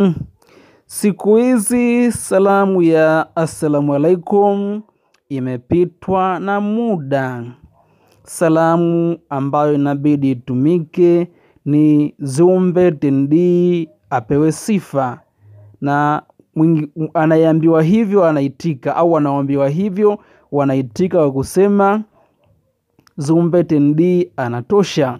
Mm. Siku hizi salamu ya assalamu alaikum imepitwa na muda. Salamu ambayo inabidi itumike ni Zumbe Tendii apewe sifa, na anayeambiwa hivyo anaitika, au wanaoambiwa hivyo wanaitika kwa kusema Zumbe Tendii anatosha.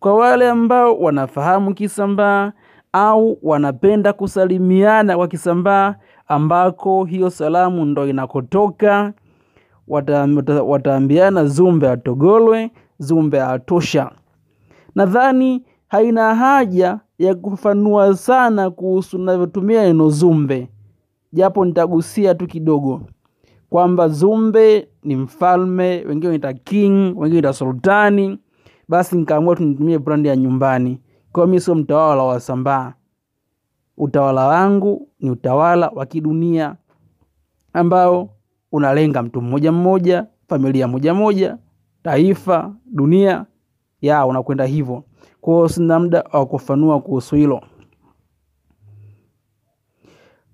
Kwa wale ambao wanafahamu Kisambaa au wanapenda kusalimiana kwa Kisambaa ambako hiyo salamu ndo inakotoka, wata, wata, wataambiana Zumbe atogolwe, Zumbe atosha. Nadhani haina haja ya kufafanua sana kuhusu navyotumia neno Zumbe, japo nitagusia tu kidogo kwamba Zumbe ni mfalme, wengine wanaita king, wengine wanaita sultani. Basi nikaamua tu nitumie brandi ya nyumbani. Kwa sio mtawala wa Sambaa. Utawala wangu ni utawala wa kidunia ambao unalenga mtu mmoja mmoja, familia moja moja, taifa, dunia, ya unakwenda hivyo. Kwa sina muda wa kufanua kuhusu hilo.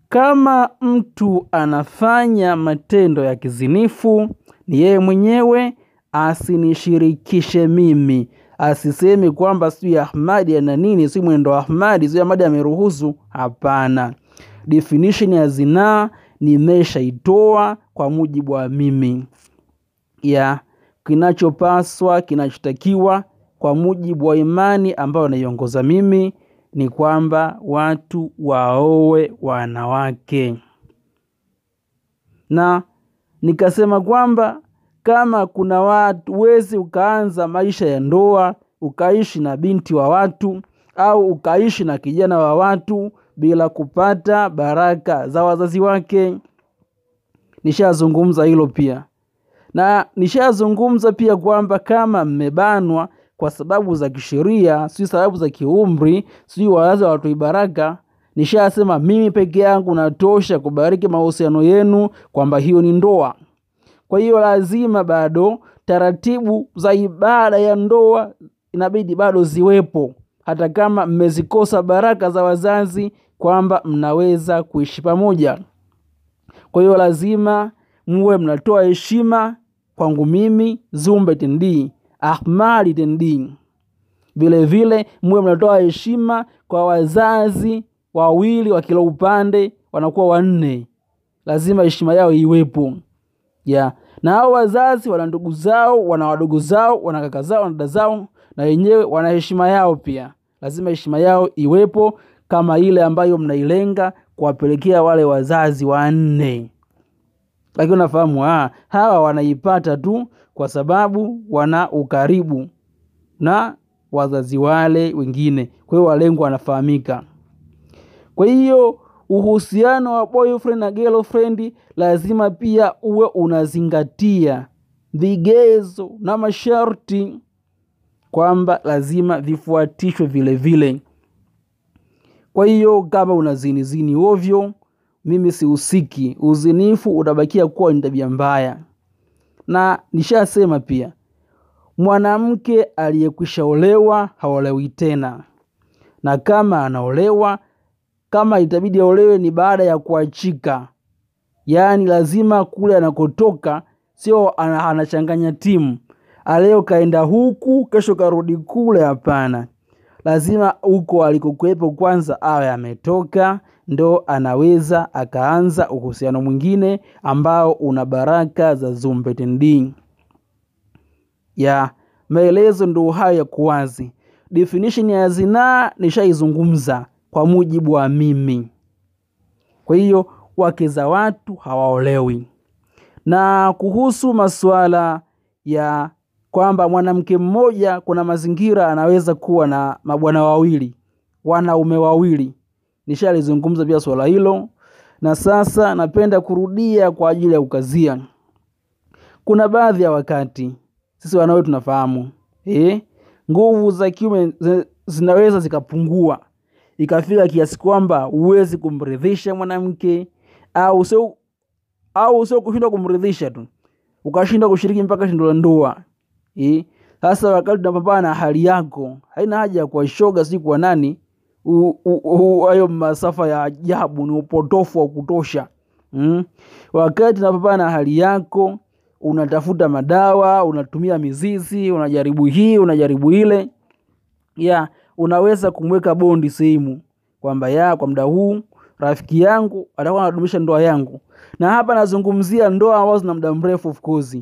Kama mtu anafanya matendo ya kizinifu, ni yeye mwenyewe, asinishirikishe mimi. Asiseme kwamba sijui Ahmadi ana nini, si mwendo wa Ahmadi, sijui Ahmadi ameruhusu. Hapana, definition ya zinaa nimeshaitoa kwa mujibu wa mimi. Ya kinachopaswa, kinachotakiwa kwa mujibu wa imani ambayo naiongoza mimi ni kwamba watu waowe wanawake, na nikasema kwamba kama kuna watu huwezi ukaanza maisha ya ndoa ukaishi na binti wa watu au ukaishi na kijana wa watu bila kupata baraka za wazazi wake. Nishazungumza hilo pia, na nishazungumza pia kwamba kama mmebanwa kwa sababu za kisheria, si sababu za kiumri, sijui wazazi hawatoi baraka, nishasema mimi peke yangu natosha kubariki mahusiano yenu, kwamba hiyo ni ndoa. Kwa hiyo lazima bado taratibu za ibada ya ndoa inabidi bado ziwepo, hata kama mmezikosa baraka za wazazi, kwamba mnaweza kuishi pamoja. Kwa hiyo lazima muwe mnatoa heshima kwangu mimi Zumbe Tendi, Ahmadi Tendi. Vile vile muwe mnatoa heshima kwa wazazi wawili wa kila upande, wanakuwa wanne. Lazima heshima yao iwepo ya na hao wazazi wana ndugu zao, wana wadogo zao, wana kaka zao, wana dada zao, na wenyewe wana heshima yao pia. Lazima heshima yao iwepo kama ile ambayo mnailenga kuwapelekea wale wazazi wanne. Lakini unafahamu ha, hawa wanaipata tu kwa sababu wana ukaribu na wazazi wale wengine, kwa hiyo walengwa wanafahamika. Kwa hiyo uhusiano wa boyfriend na girlfriend lazima pia uwe unazingatia vigezo na masharti kwamba lazima vifuatishwe vile vile. Kwa hiyo kama unazinizini ovyo, mimi sihusiki. Uzinifu utabakia kuwa ni tabia mbaya, na nishasema pia mwanamke aliyekwisha olewa haolewi tena, na kama anaolewa kama itabidi aolewe ni baada ya kuachika, yaani lazima kule anakotoka sio anachanganya timu, aleo kaenda huku, kesho karudi kule. Hapana, lazima huko alikokuwepo kwanza awe ametoka, ndo anaweza akaanza uhusiano mwingine ambao una baraka za Zumbe Ya maelezo ndo hayo ya kuwazi. Definition ya zinaa nishaizungumza kwa mujibu wa mimi. Kwa hiyo wake za watu hawaolewi. Na kuhusu masuala ya kwamba mwanamke mmoja, kuna mazingira anaweza kuwa na mabwana wawili, wanaume wawili, nishalizungumza pia swala hilo, na sasa napenda kurudia kwa ajili ya kukazia. Kuna baadhi ya wakati sisi wanawe tunafahamu eh, nguvu za kiume zinaweza zikapungua ikafika kiasi kwamba huwezi kumridhisha mwanamke au sio au sio kushindwa kumridhisha tu ukashindwa kushiriki mpaka tendo la ndoa eh. Sasa wakati tunapambana na hali yako, haina haja ya kuwa shoga, si kwa nani, hayo masafa ya ajabu, ni upotofu wa kutosha mm? Wakati unapambana na hali yako, unatafuta madawa, unatumia mizizi, unajaribu hii, unajaribu ile, ya unaweza kumweka bondi sehemu kwamba ya kwa muda huu rafiki yangu atakuwa anadumisha ndoa yangu, na hapa nazungumzia ndoa ambazo zina muda mrefu of course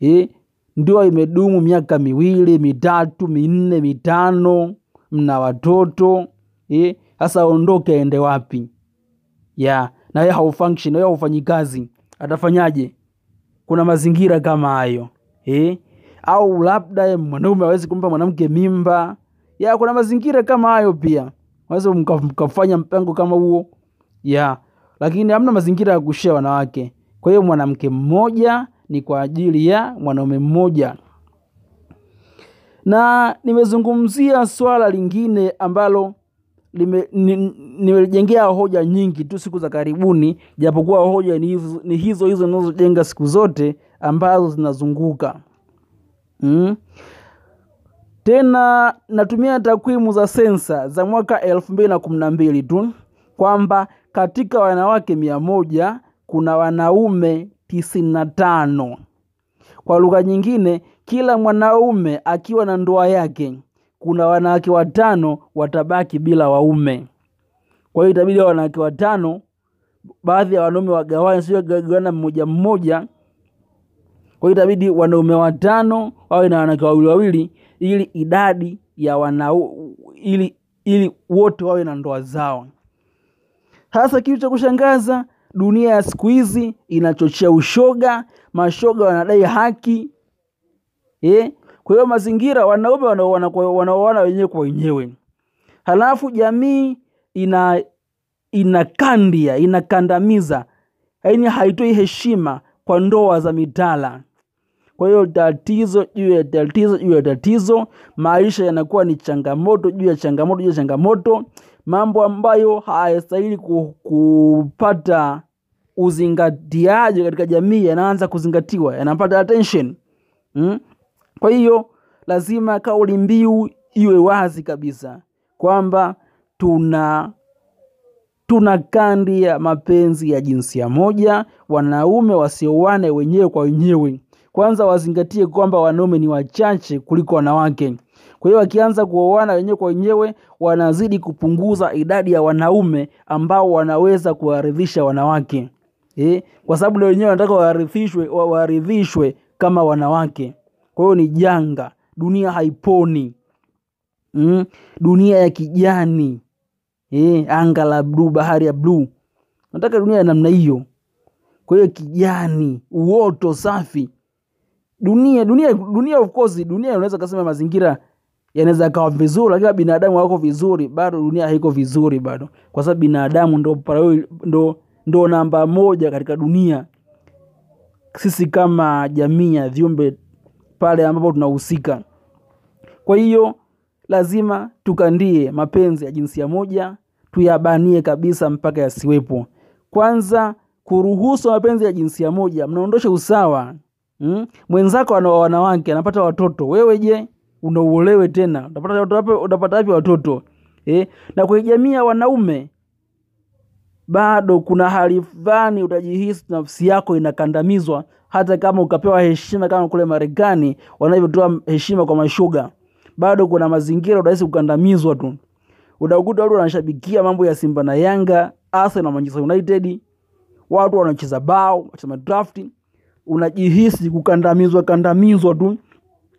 eh, ndoa imedumu miaka miwili mitatu minne mitano, mna watoto eh, sasa ondoke aende wapi? ya na yeye haufunction, na yeye haufanyi kazi, atafanyaje? Kuna mazingira kama hayo eh? Au labda mwanaume hawezi kumpa mwanamke mimba ya, kuna mazingira kama hayo pia, waweza mkafanya mpango kama huo ya, lakini hamna mazingira ya kushia wanawake. Kwa hiyo mwanamke mmoja ni kwa ajili ya mwanaume mmoja na nimezungumzia swala lingine ambalo nimejengea ni- hoja nyingi tu siku za karibuni, japokuwa hoja ni hizo ni hizo hizo ninazojenga siku zote ambazo zinazunguka mm. Tena natumia takwimu za sensa za mwaka elfu mbili na kumi na mbili tu kwamba katika wanawake mia moja kuna wanaume tisini na tano. Kwa lugha nyingine, kila mwanaume akiwa na ndoa yake, kuna wanawake watano watabaki bila waume. Kwa hiyo itabidi wanawake watano, baadhi ya wanaume wagawane, sio gawana mmoja mmoja. Kwa hiyo itabidi wanaume watano wawe na wanawake wawili wawili, ili idadi ya wanau ili ili wote wawe na ndoa zao. Hasa kitu cha kushangaza, dunia ya siku hizi inachochea ushoga, mashoga wanadai haki eh? Kwa hiyo mazingira, wanaume wanaoana wanaoana wenyewe kwa wenyewe, halafu jamii ina inakandia inakandamiza, yaani haitoi heshima kwa ndoa za mitala. Kwa hiyo tatizo juu ya tatizo juu ya tatizo, maisha yanakuwa ni changamoto juu ya changamoto juu ya changamoto, mambo ambayo hayastahili kupata uzingatiaji katika jamii yanaanza kuzingatiwa, yanapata attention mm? Kwa hiyo lazima kauli mbiu iwe wazi kabisa kwamba tuna tuna kandi ya mapenzi ya jinsia moja, wanaume wasioane wenyewe kwa wenyewe. Kwanza wazingatie kwamba wanaume ni wachache kuliko wanawake. Kwa hiyo wakianza kuoana wenyewe kwa wenyewe, wanazidi kupunguza idadi ya wanaume ambao wanaweza kuwaridhisha wanawake eh? Kwa sababu na wenyewe wanataka waridhishwe, waridhishwe kama wanawake. Kwa hiyo ni janga, dunia haiponi mm? Dunia ya kijani eh, anga la bluu, bahari ya bluu. Nataka dunia ya namna hiyo. Kwa hiyo kijani, uoto safi, dunia dunia dunia, of course, dunia unaweza kusema mazingira yanaweza kawa vizuri, lakini binadamu wako vizuri, bado dunia haiko vizuri bado, kwa sababu binadamu ndo, ndo, ndo namba moja katika dunia. Sisi kama jamii ya viumbe pale ambapo tunahusika. Kwa hiyo lazima tukandie mapenzi ya jinsia moja, tuyabanie kabisa mpaka yasiwepo. Kwanza kuruhusu mapenzi ya jinsia moja, mnaondosha usawa mm? Mwenzako ana wanawake anapata watoto, wewe je, unauolewe tena? Utapata watoto utapata wapi watoto eh? Na kwenye jamii ya wanaume bado kuna hali fulani utajihisi nafsi yako inakandamizwa, hata kama ukapewa heshima kama kule Marekani wanavyotoa heshima kwa mashoga, bado kuna mazingira utahisi kukandamizwa tu. Utakuta watu wanashabikia mambo ya Simba na Yanga, Arsenal na Manchester United, watu wanacheza bao, wanacheza draft, unajihisi kukandamizwa kandamizwa tu.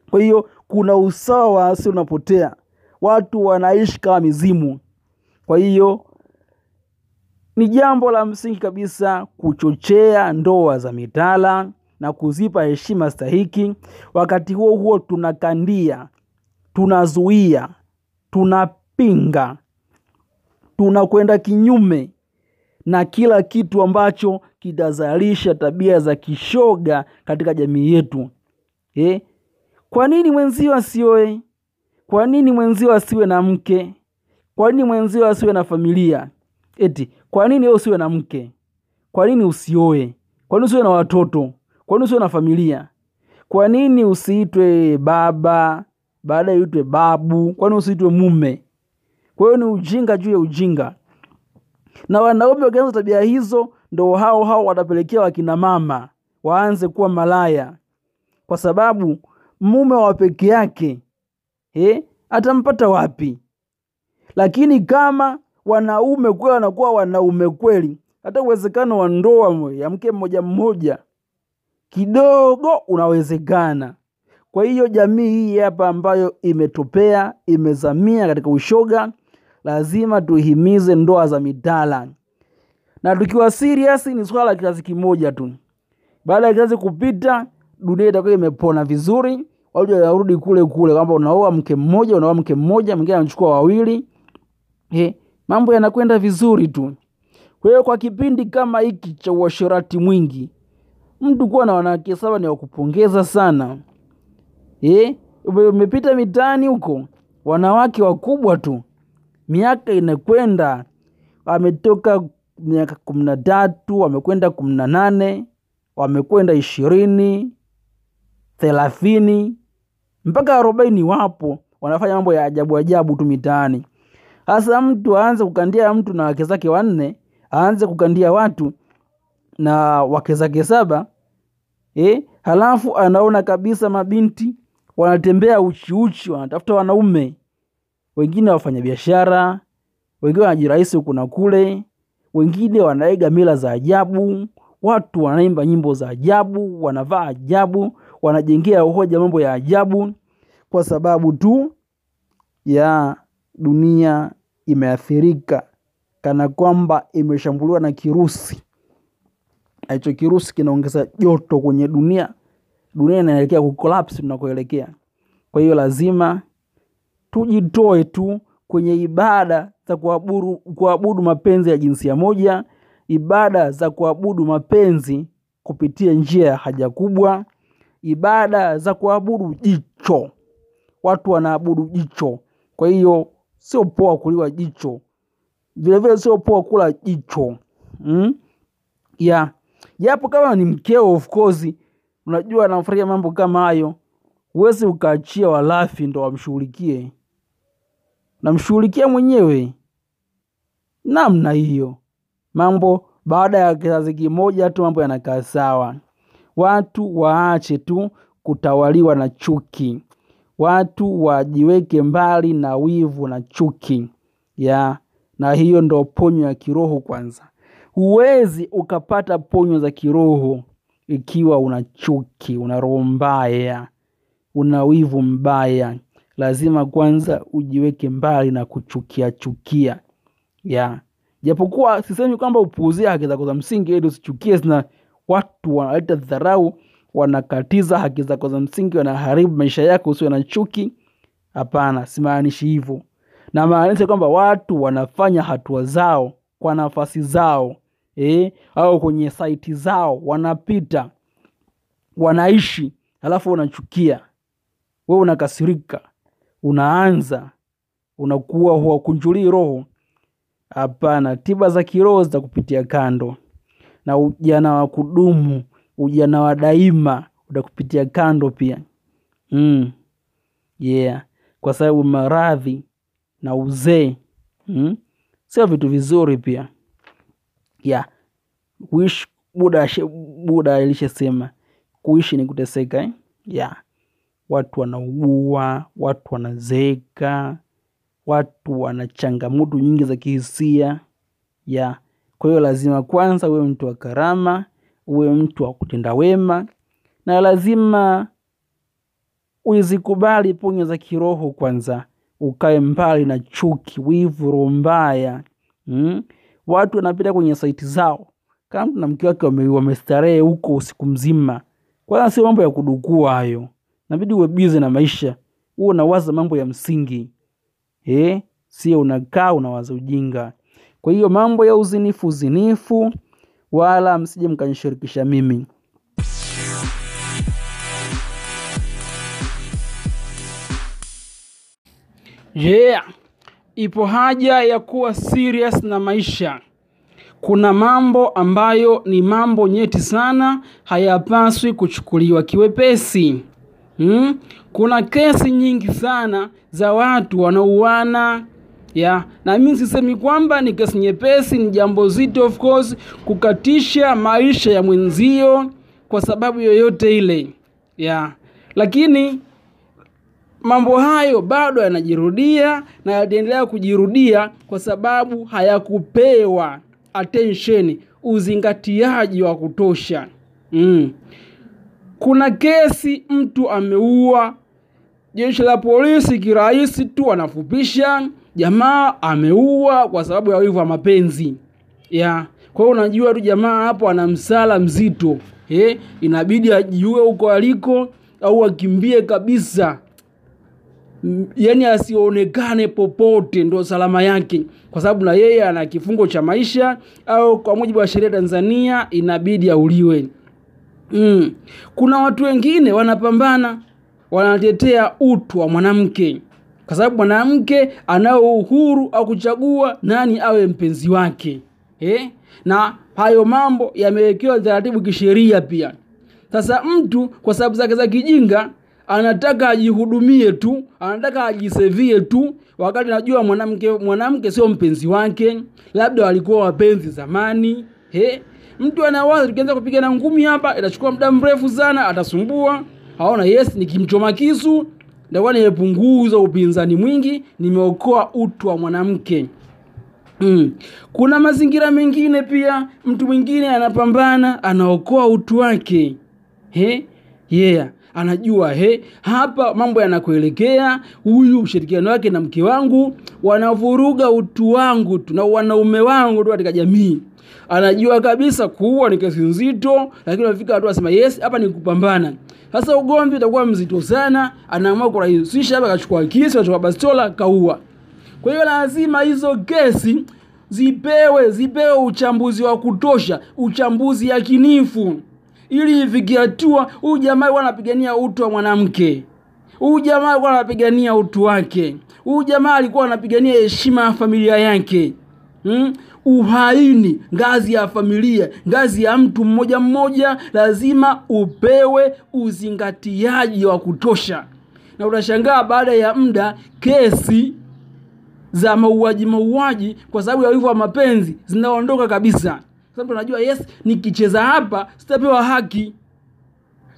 Kwa hiyo kuna usawa wa unapotea, watu wanaishi kama mizimu. Kwa hiyo ni jambo la msingi kabisa kuchochea ndoa za mitala na kuzipa heshima stahiki. Wakati huo huo, tunakandia, tunazuia, tunapinga, tunakwenda kinyume na kila kitu ambacho kitazalisha tabia za kishoga katika jamii yetu eh? Kwa nini mwenzio asioe? Kwa nini mwenzio asiwe na mke? Kwa nini mwenzio asiwe na familia? Eti kwa nini wewe usiwe na mke? Kwa nini usioe? Kwa nini usiwe na watoto? Kwa nini usiwe na familia? Kwa nini usiitwe baba baadaye uitwe babu? Kwa nini usiitwe mume? kwa hiyo ni ujinga juu ya ujinga na wanaume wakianza tabia hizo ndo hao hao watapelekea wakina mama waanze kuwa malaya. Kwa sababu mume wa peke yake eh, atampata wapi? Lakini kama wanaume kweli wanakuwa wanaume kweli hata uwezekano wa ndoa ya mke mmoja mmoja kidogo unawezekana. Kwa hiyo jamii hii hapa ambayo imetopea imezamia katika ushoga lazima tuhimize ndoa za mitala na tukiwa serious ni swala la kizazi kimoja tu. Baada ya kizazi kupita dunia itakuwa imepona vizuri. Watu wanarudi kule kule kwamba unaoa mke mmoja unaoa mke mmoja mwingine anachukua wawili. Eh, mambo yanakwenda vizuri tu. Kwa hiyo kwa kipindi kama hiki cha uasherati mwingi mtu kuwa na wanawake saba ni wakupongeza sana. Eh, umepita mitaani huko wanawake wakubwa tu. Miaka inakwenda. Wametoka miaka kumi na tatu wamekwenda kumi na nane wamekwenda ishirini thelathini mpaka arobaini wapo wanafanya mambo ya ajabu ajabu tu mitaani. Hasa mtu aanze kukandia mtu na wake zake wanne aanze kukandia watu na wake zake saba eh, halafu anaona kabisa mabinti wanatembea uchiuchi wanatafuta wanaume. Wengine wafanya biashara wengine wanajirahisi huku na kule wengine wanaiga mila za ajabu watu wanaimba nyimbo za ajabu wanavaa ajabu wanajengea hoja mambo ya ajabu kwa sababu tu ya dunia imeathirika kana kwamba imeshambuliwa na kirusi. Hicho kirusi kinaongeza joto kwenye dunia. Dunia inaelekea kukolapsi tunakoelekea. Kwa hiyo lazima tujitoe tu kwenye ibada za kuabudu, kuabudu mapenzi ya jinsia moja ibada za kuabudu mapenzi kupitia njia ya haja kubwa ibada za kuabudu jicho. Watu wanaabudu jicho. Kwa hiyo sio poa kuliwa jicho. Vilevile sio poa kula jicho. Mm? ya. Japo kama ni mkeo of course unajua anafurahia mambo kama hayo. Huwezi ukaachia walafi ndo wamshughulikie namshughulikia mwenyewe. Namna hiyo. Mambo baada ya kizazi kimoja tu mambo yanakaa sawa. Watu waache tu kutawaliwa na chuki. Watu wajiweke mbali na wivu na chuki. Ya na hiyo ndo ponyo ya kiroho kwanza. Huwezi ukapata ponyo za kiroho ikiwa una chuki una roho mbaya una wivu mbaya lazima kwanza ujiweke mbali na kuchukia chukia. Ya. Japokuwa sisemi kwamba upuuzie haki zako za msingi ili usichukie zina watu wanaleta dharau wanakatiza haki zako za msingi wanaharibu maisha yako usio na chuki. Hapana simaanishi hivyo. Namaanisha kwamba watu wanafanya hatua zao kwa nafasi zao eh, au kwenye saiti zao wanapita wanaishi alafu unachukia. We unakasirika unaanza unakuwa huwakunjulii roho hapana tiba za kiroho zitakupitia kando na ujana wa kudumu ujana wa daima utakupitia kando pia mm. yeah kwa sababu maradhi na uzee mm? sio vitu vizuri pia yeah kuishi buda buda alishasema kuishi ni kuteseka eh? yeah watu wanaugua watu wanazeeka watu wana changamoto nyingi za kihisia ya kwa hiyo lazima kwanza uwe mtu wa karama uwe mtu wa kutenda wema na lazima uzikubali ponyo za kiroho kwanza ukae mbali na chuki wivu roho mbaya mm? watu wanapita kwenye saiti zao kama mtu na mke wake wamestarehe huko usiku mzima kwanza sio mambo ya kudukua hayo nabidi uwe bize na maisha. Huo unawaza mambo ya msingi. Eh? sio unakaa unawaza ujinga. Kwa hiyo mambo ya uzinifu uzinifu wala msije mkanishirikisha mimi. Yeah. Ipo haja ya kuwa serious na maisha. Kuna mambo ambayo ni mambo nyeti sana hayapaswi kuchukuliwa kiwepesi hmm? kuna kesi nyingi sana za watu wanauana ya na mi sisemi kwamba ni kesi nyepesi, ni jambo zito of course, kukatisha maisha ya mwenzio kwa sababu yoyote ile ya lakini mambo hayo bado yanajirudia na yataendelea kujirudia kwa sababu hayakupewa attention, uzingatiaji wa kutosha mm. Kuna kesi mtu ameua, jeshi la polisi kirahisi tu anafupisha jamaa ameua kwa sababu ya wivu wa mapenzi. Ya kwa hiyo unajua tu jamaa hapo ana msala mzito eh, inabidi ajiue huko aliko au akimbie kabisa. Yani asionekane popote, ndo salama yake, kwa sababu na yeye ana kifungo cha maisha au kwa mujibu wa sheria Tanzania inabidi auliwe. Mm. Kuna watu wengine wanapambana, wanatetea utu wa mwanamke, kwa sababu mwanamke anao uhuru au kuchagua nani awe mpenzi wake eh? na hayo mambo yamewekewa taratibu kisheria pia. Sasa mtu kwa sababu zake za kijinga anataka ajihudumie tu, anataka ajisevie tu, wakati najua mwanamke mwanamke sio mpenzi wake, labda walikuwa wapenzi zamani. He, mtu anawaza tukianza kupigana ngumi hapa itachukua muda mrefu sana, atasumbua. aona yes, nikimchoma kisu nitakuwa nimepunguza upinzani mwingi, nimeokoa utu wa mwanamke. Mm. Kuna mazingira mengine pia, mtu mwingine anapambana, anaokoa utu wake. He? Yeah, anajua he, hapa mambo yanakuelekea, huyu ushirikiano wake na mke wangu wanavuruga utu wangu tu na wanaume wangu tu katika jamii. Anajua kabisa kuua ni kesi nzito, lakini anafika watu asema yes, hapa ni kupambana. Sasa ugomvi utakuwa mzito sana, anaamua kurahisisha, hapa akachukua kisu, akachukua bastola, kaua. Kwa hiyo lazima hizo kesi zipewe zipewe uchambuzi wa kutosha, uchambuzi yakinifu, ili ifikie hatua huyu jamaa anapigania utu wa mwanamke, huyu jamaa alikuwa anapigania utu wake, huyu jamaa alikuwa anapigania heshima ya familia yake hmm? Uhaini ngazi ya familia, ngazi ya mtu mmoja mmoja, lazima upewe uzingatiaji wa kutosha, na utashangaa baada ya muda kesi za mauaji mauaji kwa sababu ya wivu wa mapenzi zinaondoka kabisa. Sababu anajua yes, nikicheza hapa sitapewa haki,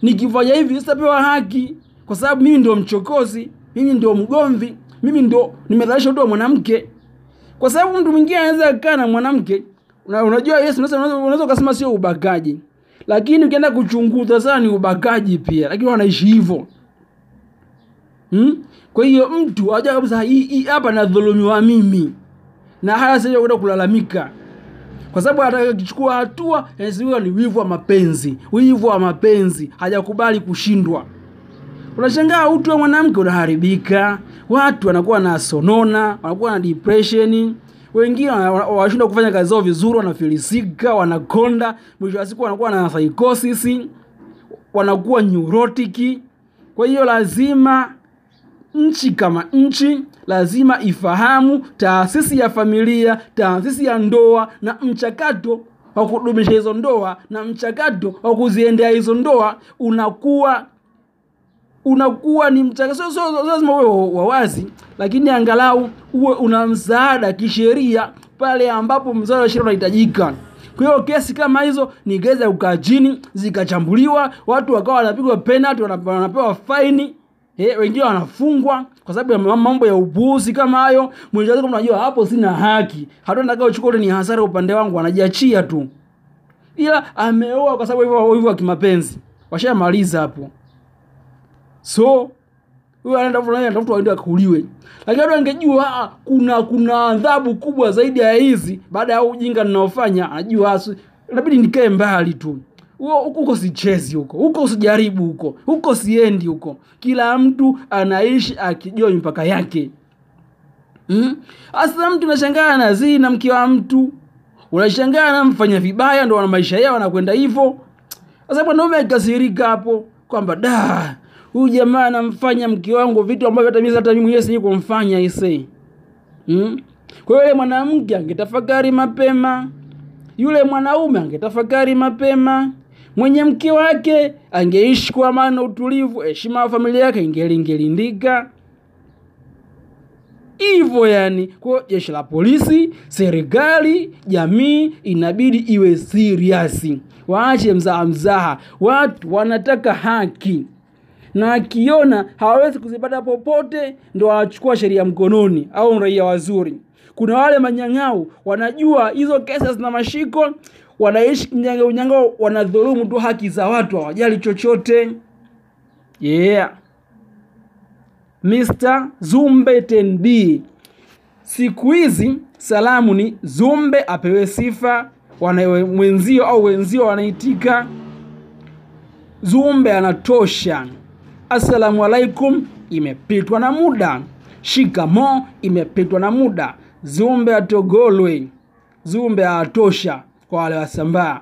nikifanya hivi sitapewa haki, kwa sababu mimi ndio mchokozi, mimi ndio mgomvi, mimi ndio nimedhalisha utu wa mwanamke. Kwa sababu mtu mwingine anaweza kukaa na mwanamke una, unajua yes, unaweza ukasema sio ubakaji, lakini ukienda kuchunguza sana ni ubakaji pia, lakini wanaishi hivyo. Hmm? Kwa hiyo mtu ajua kabisa hii hapa nadhulumiwa mimi, na haya sasa kwenda kulalamika, kwa sababu atakakichukua hatua inasemekana ni wivu wa mapenzi, wivu wa mapenzi, hajakubali kushindwa. Unashangaa utu wa mwanamke unaharibika, watu wanakuwa na sonona, wanakuwa na depression, wengine wana- wana- wanashindwa kufanya kazi zao vizuri, wanafilisika, wanakonda, mwisho wa siku wanakuwa na psychosis, wanakuwa neurotiki. Kwa hiyo lazima nchi kama nchi lazima ifahamu taasisi ya familia, taasisi ya ndoa na mchakato wa kudumisha hizo ndoa na mchakato wa kuziendea hizo ndoa unakuwa unakuwa ni mchakato, sio so, so, lazima uwe wa wa lakini angalau uwe una msaada kisheria pale ambapo msaada wa sheria unahitajika. Kwa hiyo kesi kama hizo ni kesi ya chini zikachambuliwa, watu wakawa wanapigwa penalty, wanapewa faini Eh, wengine wanafungwa kwa sababu ya mambo ya upuuzi kama hayo. Mwisho unajua hapo sina haki, hatua nitakayochukua ni hasara upande wangu, anajiachia tu, ila ameoa kwa sababu hivyo hivyo kimapenzi, washamaliza hapo. So huyo anatafuta waende akuuliwe, lakini watu angejua ah, kuna kuna adhabu kubwa zaidi ya hizi, baada ya ujinga ninaofanya, anajua inabidi nikae mbali tu huko sichezi huko. Huko usijaribu huko. Huko siendi huko. Kila mtu anaishi akijua mipaka yake. Mm-hmm. mtu unashangaa anazii na mke mtu. Unashangaa namfanya vibaya ndo wana maisha yao anakwenda hivyo. Sasa mwanaume akikasirika hapo kwamba da huyu jamaa anamfanya mke wangu vitu ambavyo hata hata mimi mwenyewe sijui kumfanya ise mm? kwa yule mwanamke angetafakari mapema. Yule mwanaume angetafakari mapema, mwenye mke wake angeishi kwa amani na utulivu, heshima ya familia yake ingelingelindika hivyo yani. Kwa jeshi la polisi, serikali, jamii inabidi iwe serious, waache mzaha mzaha. Watu wanataka haki na akiona hawawezi kuzipata popote, ndo wanachukua sheria mkononi, au raia wazuri. Kuna wale manyang'au wanajua hizo kesi zina mashiko, wanaishi kinyanga unyanga, wanadhulumu tu haki za watu, hawajali chochote. Yeah. Mr. Zumbe Tendi. Siku hizi salamu ni Zumbe apewe sifa, wana mwenzio au wenzio wanaitika Zumbe anatosha. Assalamu alaikum imepitwa na muda. Shikamo imepitwa na muda. Zumbe atogolwe. Zumbe atosha kwa wale wasambaa.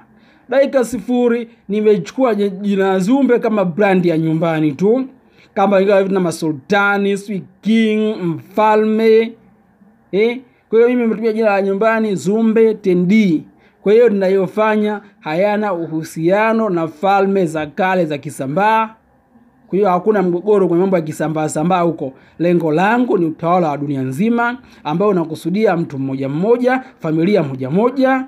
Dakika sifuri, nimechukua jina Zumbe kama brandi ya nyumbani tu, kama na masultani, swi king, mfalme eh. Kwa hiyo mimi nimetumia jina la nyumbani Zumbe Tendi. Kwa hiyo ninayofanya hayana uhusiano na falme za kale za Kisambaa. Kwa hiyo hakuna mgogoro kwenye mambo ya kisambaa sambaa huko. Lengo langu ni utawala wa dunia nzima ambao unakusudia mtu mmoja mmoja, familia moja moja,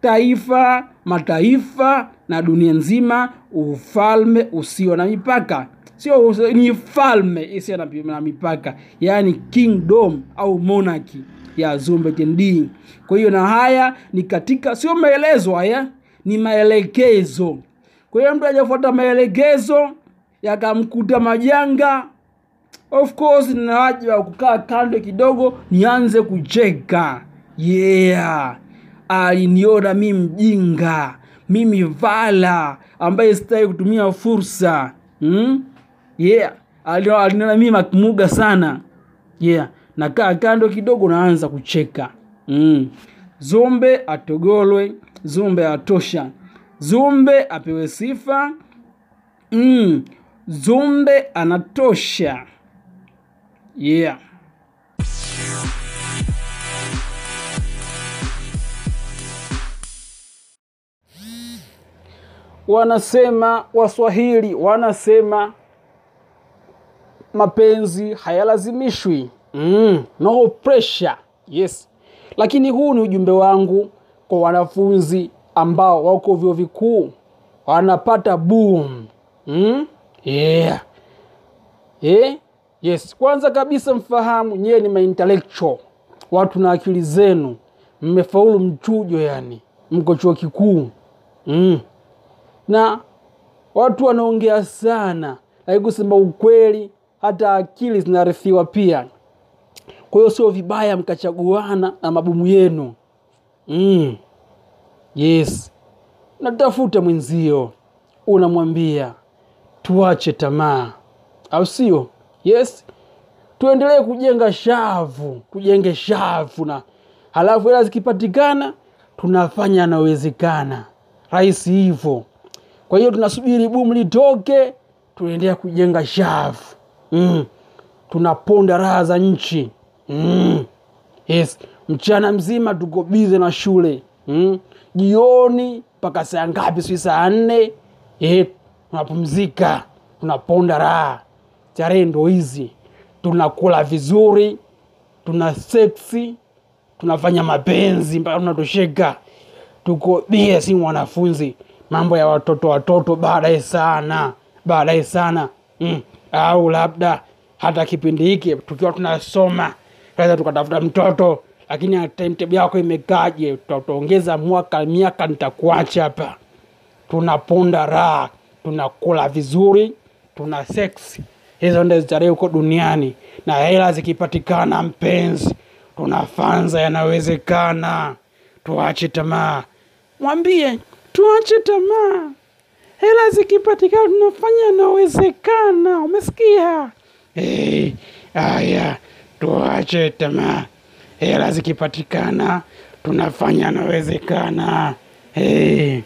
taifa, mataifa na dunia nzima, ufalme usio na mipaka. Sio ni falme isiyo na mipaka, yaani kingdom au monarchy ya zumbetendi Kwa hiyo na haya ni katika, sio maelezo haya, ni maelekezo. Kwa hiyo mtu hajafuata maelekezo yakamkuta majanga, of course nina wajibu wa kukaa kando kidogo nianze kucheka. Yeah, aliniona mi mjinga, mimi vala ambaye sitaki kutumia fursa mm? Yeah, aliniona mi makmuga sana. Yeah, nakaa kando kidogo naanza kucheka mm. Zumbe atogolwe, Zumbe atosha, Zumbe apewe sifa mm. Zumbe anatosha. Yeah. Wanasema Waswahili wanasema mapenzi hayalazimishwi. Mm, no pressure. Yes. Lakini huu ni ujumbe wangu kwa wanafunzi ambao wako vyuo vikuu wanapata boom. Mm? Yeah. Yeah. Yes. Kwanza kabisa mfahamu nyewe ni maintellectual. Watu na akili zenu. Mmefaulu mchujo yani. Mko chuo kikuu. Mm. Na watu wanaongea sana. Lakini kusema ukweli hata akili zinarithiwa pia. Kwa hiyo sio vibaya mkachaguana na mabumu yenu. Mm. Yes. Natafuta mwenzio, unamwambia tuache tamaa, au sio? Yes, tuendelee kujenga shavu, tujenge shavu, na halafu hela zikipatikana tunafanya anawezekana rahisi hivyo. Kwa hiyo tunasubiri bumu litoke, tunaendelea kujenga shavu mm. Tunaponda raha za nchi mm. Yes, mchana mzima tuko bize na shule mm. Jioni mpaka saa ngapi? Sijui saa nne eh, tunapumzika, tunaponda raha. Starehe ndo hizi, tunakula vizuri, tuna seksi, tunafanya mapenzi mpaka tunatosheka. Tuko bie, si wanafunzi, mambo ya watoto watoto baadaye sana, baadaye sana mm. Au labda hata kipindi hiki tukiwa tunasoma tunaweza tukatafuta mtoto lakini timetable yako imekaje? Tutaongeza mwaka miaka, nitakuacha hapa. Tunaponda raha, tunakula vizuri, tuna sex. Hizo ndio starehe huko duniani, na hela zikipatikana, mpenzi, tunafanza yanawezekana. Tuache tamaa, mwambie tuache tamaa. Hela zikipatikana, tunafanya nawezekana. Umesikia? Hey, aya, tuache tamaa hela zikipatikana tunafanya nawezekana. Hey.